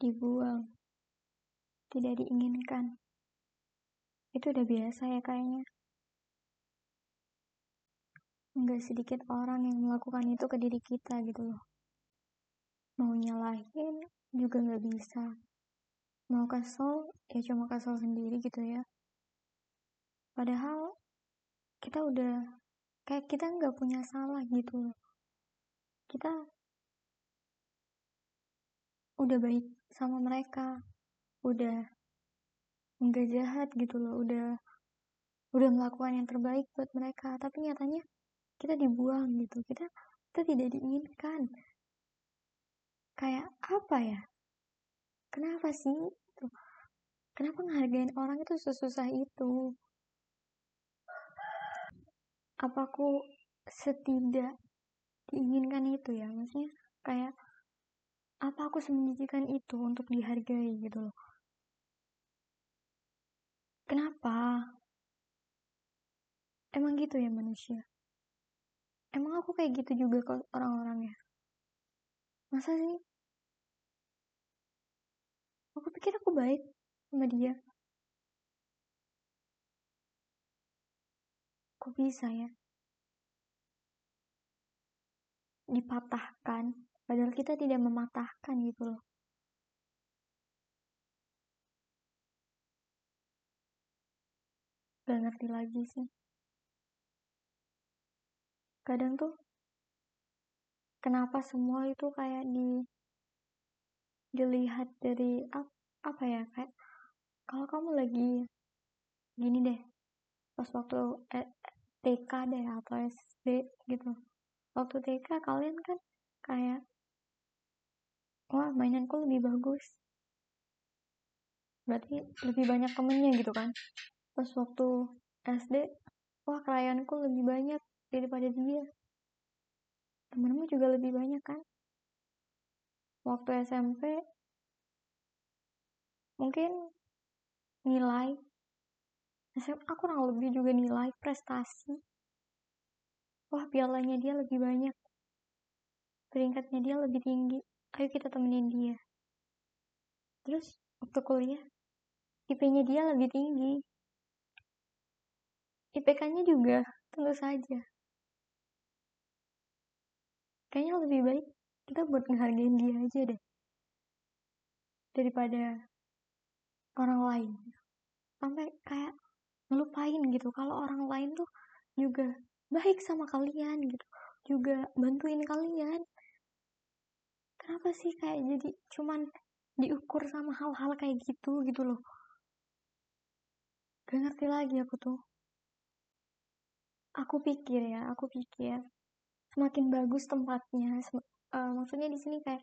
dibuang, tidak diinginkan. Itu udah biasa ya kayaknya. Nggak sedikit orang yang melakukan itu ke diri kita gitu loh. Mau nyalahin juga nggak bisa. Mau kesel, ya cuma kesel sendiri gitu ya. Padahal kita udah kayak kita nggak punya salah gitu loh. Kita udah baik sama mereka, udah nggak jahat gitu loh, udah udah melakukan yang terbaik buat mereka, tapi nyatanya kita dibuang gitu, kita kita tidak diinginkan. Kayak apa ya? Kenapa sih? Gitu. Kenapa ngehargain orang itu sesusah itu? Apa aku setidak diinginkan itu ya? Maksudnya kayak apa aku semenjijikan itu untuk dihargai gitu loh? Kenapa? Emang gitu ya manusia? Emang aku kayak gitu juga ke orang-orangnya? Masa sih? Aku pikir aku baik sama dia. Kok bisa ya? Dipatahkan Padahal kita tidak mematahkan gitu loh. Gak ngerti lagi sih. Kadang tuh, kenapa semua itu kayak di dilihat dari apa, ya kayak kalau kamu lagi gini deh pas waktu eh, TK deh atau SD gitu waktu TK kalian kan kayak mainanku lebih bagus. Berarti lebih banyak temennya gitu kan? Pas waktu SD wah krayanku lebih banyak daripada dia. Temenmu juga lebih banyak kan? Waktu SMP mungkin nilai SMA kurang lebih juga nilai prestasi. Wah pialanya dia lebih banyak. Peringkatnya dia lebih tinggi ayo kita temenin dia. Terus waktu kuliah IP-nya dia lebih tinggi. IPK-nya juga tentu saja. Kayaknya lebih baik kita buat ngehargain dia aja deh. Daripada orang lain. Sampai kayak ngelupain gitu. Kalau orang lain tuh juga baik sama kalian gitu. Juga bantuin kalian kenapa sih kayak jadi cuman diukur sama hal-hal kayak gitu gitu loh? Gak ngerti lagi aku tuh. Aku pikir ya aku pikir semakin bagus tempatnya sem uh, maksudnya di sini kayak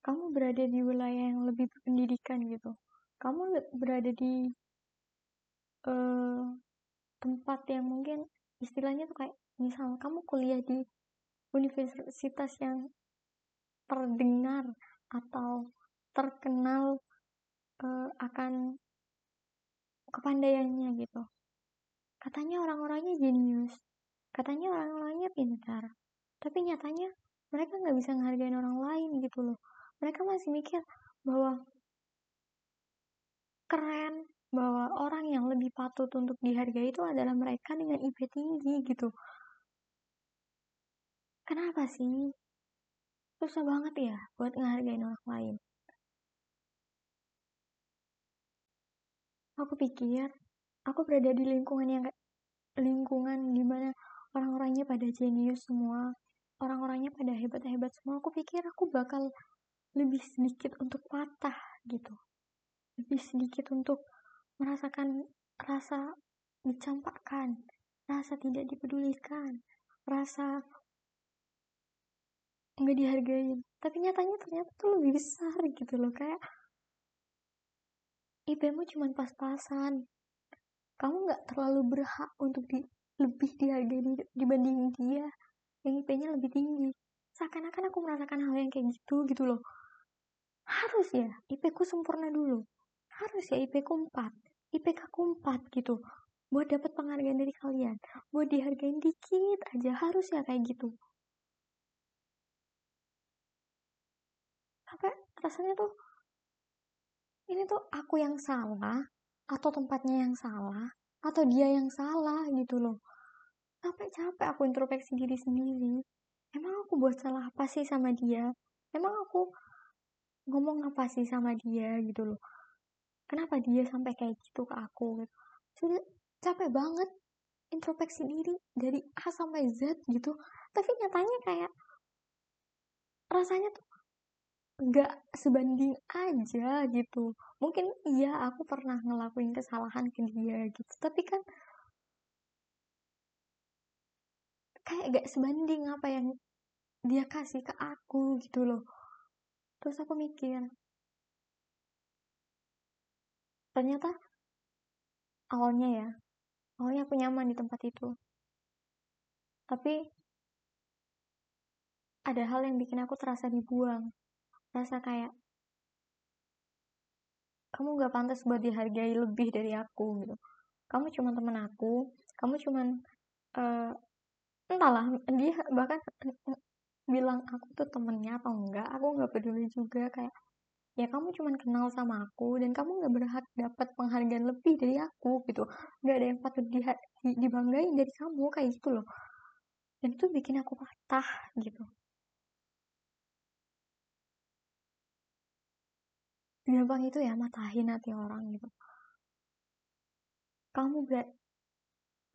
kamu berada di wilayah yang lebih berpendidikan gitu. Kamu berada di uh, tempat yang mungkin istilahnya tuh kayak misal kamu kuliah di universitas yang terdengar atau terkenal uh, akan kepandaiannya gitu. Katanya orang-orangnya jenius, katanya orang-orangnya pintar, tapi nyatanya mereka nggak bisa menghargai orang lain gitu loh. Mereka masih mikir bahwa keren, bahwa orang yang lebih patut untuk dihargai itu adalah mereka dengan IP tinggi gitu. Kenapa sih? Susah banget ya buat ngehargain orang lain. Aku pikir aku berada di lingkungan yang lingkungan di mana orang-orangnya pada jenius semua, orang-orangnya pada hebat-hebat semua. Aku pikir aku bakal lebih sedikit untuk patah gitu, lebih sedikit untuk merasakan rasa dicampakkan, rasa tidak dipedulikan, rasa nggak dihargain. Tapi nyatanya ternyata tuh lebih besar gitu loh kayak IP-mu cuma pas-pasan. Kamu nggak terlalu berhak untuk di, lebih dihargai dibanding dia. Yang IP-nya lebih tinggi. Seakan-akan aku merasakan hal yang kayak gitu gitu loh. Harus ya IP ku sempurna dulu. Harus ya IP ku 4 IPK ku 4 gitu. Buat dapat penghargaan dari kalian. Buat dihargain dikit aja. Harus ya kayak gitu sampai rasanya tuh ini tuh aku yang salah atau tempatnya yang salah atau dia yang salah gitu loh. Sampai capek aku introspeksi diri sendiri. Emang aku buat salah apa sih sama dia? Emang aku ngomong apa sih sama dia gitu loh? Kenapa dia sampai kayak gitu ke aku gitu? Sudah capek banget introspeksi diri dari A sampai Z gitu. Tapi nyatanya kayak rasanya tuh nggak sebanding aja gitu. Mungkin iya aku pernah ngelakuin kesalahan ke dia gitu. Tapi kan kayak gak sebanding apa yang dia kasih ke aku gitu loh. Terus aku mikir ternyata awalnya ya awalnya aku nyaman di tempat itu. Tapi ada hal yang bikin aku terasa dibuang rasa kayak kamu gak pantas buat dihargai lebih dari aku gitu. Kamu cuma teman aku kamu cuma uh, entahlah dia bahkan bilang aku tuh temennya atau enggak aku nggak peduli juga kayak ya kamu cuma kenal sama aku dan kamu nggak berhak dapat penghargaan lebih dari aku gitu. Nggak ada yang patut di, dibanggain dari kamu kayak gitu loh. Dan itu bikin aku patah gitu gampang itu ya matahin hati orang gitu. Kamu ber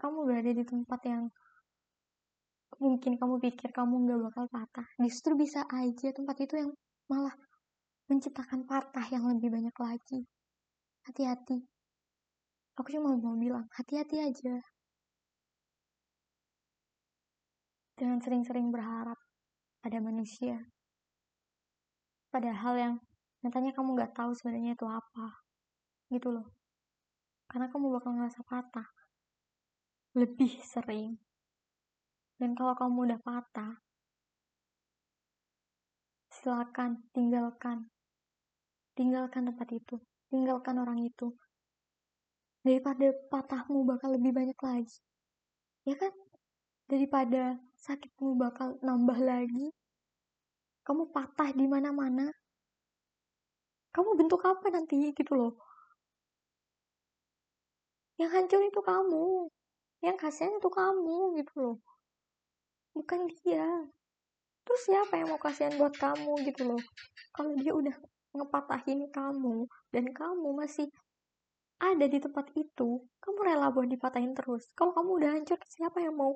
kamu berada di tempat yang mungkin kamu pikir kamu nggak bakal patah. Justru bisa aja tempat itu yang malah menciptakan patah yang lebih banyak lagi. Hati-hati. Aku cuma mau bilang hati-hati aja. Jangan sering-sering berharap pada manusia. Pada hal yang nyatanya kamu nggak tahu sebenarnya itu apa gitu loh karena kamu bakal ngerasa patah lebih sering dan kalau kamu udah patah, silakan tinggalkan. Tinggalkan tempat itu. Tinggalkan orang itu. Daripada patahmu bakal lebih banyak lagi. Ya kan? Daripada sakitmu bakal nambah lagi. Kamu patah di mana-mana. Kamu bentuk apa nanti gitu loh. Yang hancur itu kamu. Yang kasihan itu kamu gitu loh. Bukan dia. Terus siapa yang mau kasihan buat kamu gitu loh. Kalau dia udah ngepatahin kamu dan kamu masih ada di tempat itu kamu rela buat dipatahin terus. Kalau kamu udah hancur siapa yang mau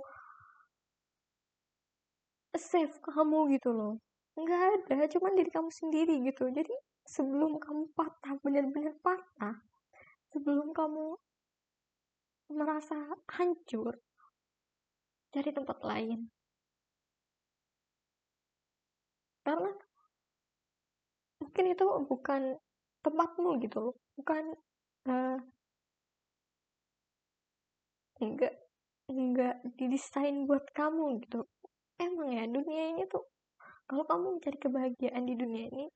save kamu gitu loh. Nggak ada cuman diri kamu sendiri gitu. Jadi sebelum kamu patah benar-benar patah sebelum kamu merasa hancur cari tempat lain. Karena mungkin itu bukan tempatmu gitu loh bukan uh, enggak enggak didesain buat kamu gitu. Emang ya dunia ini tuh kalau kamu mencari kebahagiaan di dunia ini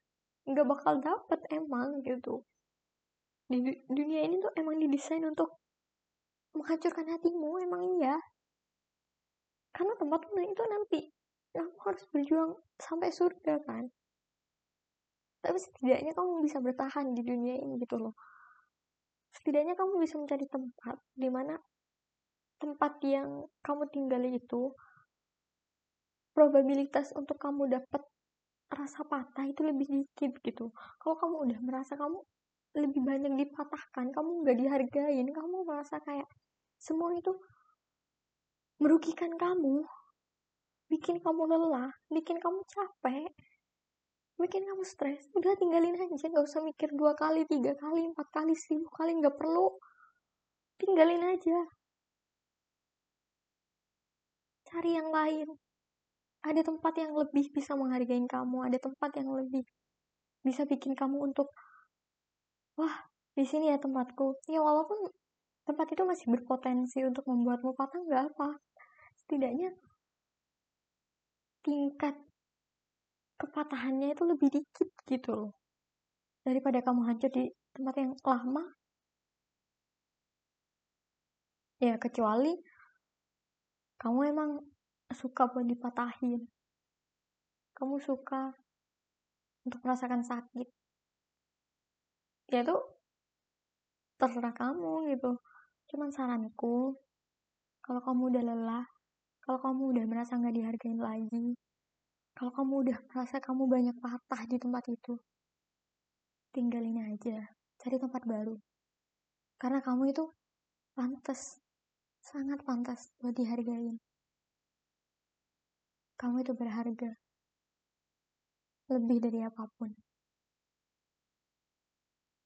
nggak bakal dapet emang gitu. Di dunia ini tuh emang didesain untuk menghancurkan hatimu emang iya. Karena tempatmu itu nanti kamu harus berjuang sampai surga kan. Tapi setidaknya kamu bisa bertahan di dunia ini gitu loh. Setidaknya kamu bisa mencari tempat di mana tempat yang kamu tinggali itu probabilitas untuk kamu dapat rasa patah itu lebih dikit gitu kalau kamu udah merasa kamu lebih banyak dipatahkan kamu nggak dihargain kamu merasa kayak semua itu merugikan kamu bikin kamu lelah, bikin kamu capek, bikin kamu stres, udah tinggalin aja, nggak usah mikir dua kali, tiga kali, empat kali, seribu kali, nggak perlu, tinggalin aja. Cari yang lain. Ada tempat yang lebih bisa menghargai kamu, ada tempat yang lebih bisa bikin kamu untuk, wah, di sini ya tempatku. Ya walaupun tempat itu masih berpotensi untuk membuatmu patah, nggak apa. Setidaknya tingkat kepatahannya itu lebih dikit gitu loh daripada kamu hancur di tempat yang lama ya kecuali kamu emang suka buat dipatahin. Kamu suka untuk merasakan sakit. Ya itu terserah kamu gitu. Cuman saranku kalau kamu udah lelah kalau kamu udah merasa nggak dihargain lagi kalau kamu udah merasa kamu banyak patah di tempat itu tinggalin aja. Cari tempat baru. Karena kamu itu pantas sangat pantas buat dihargain kamu itu berharga. Lebih dari apa pun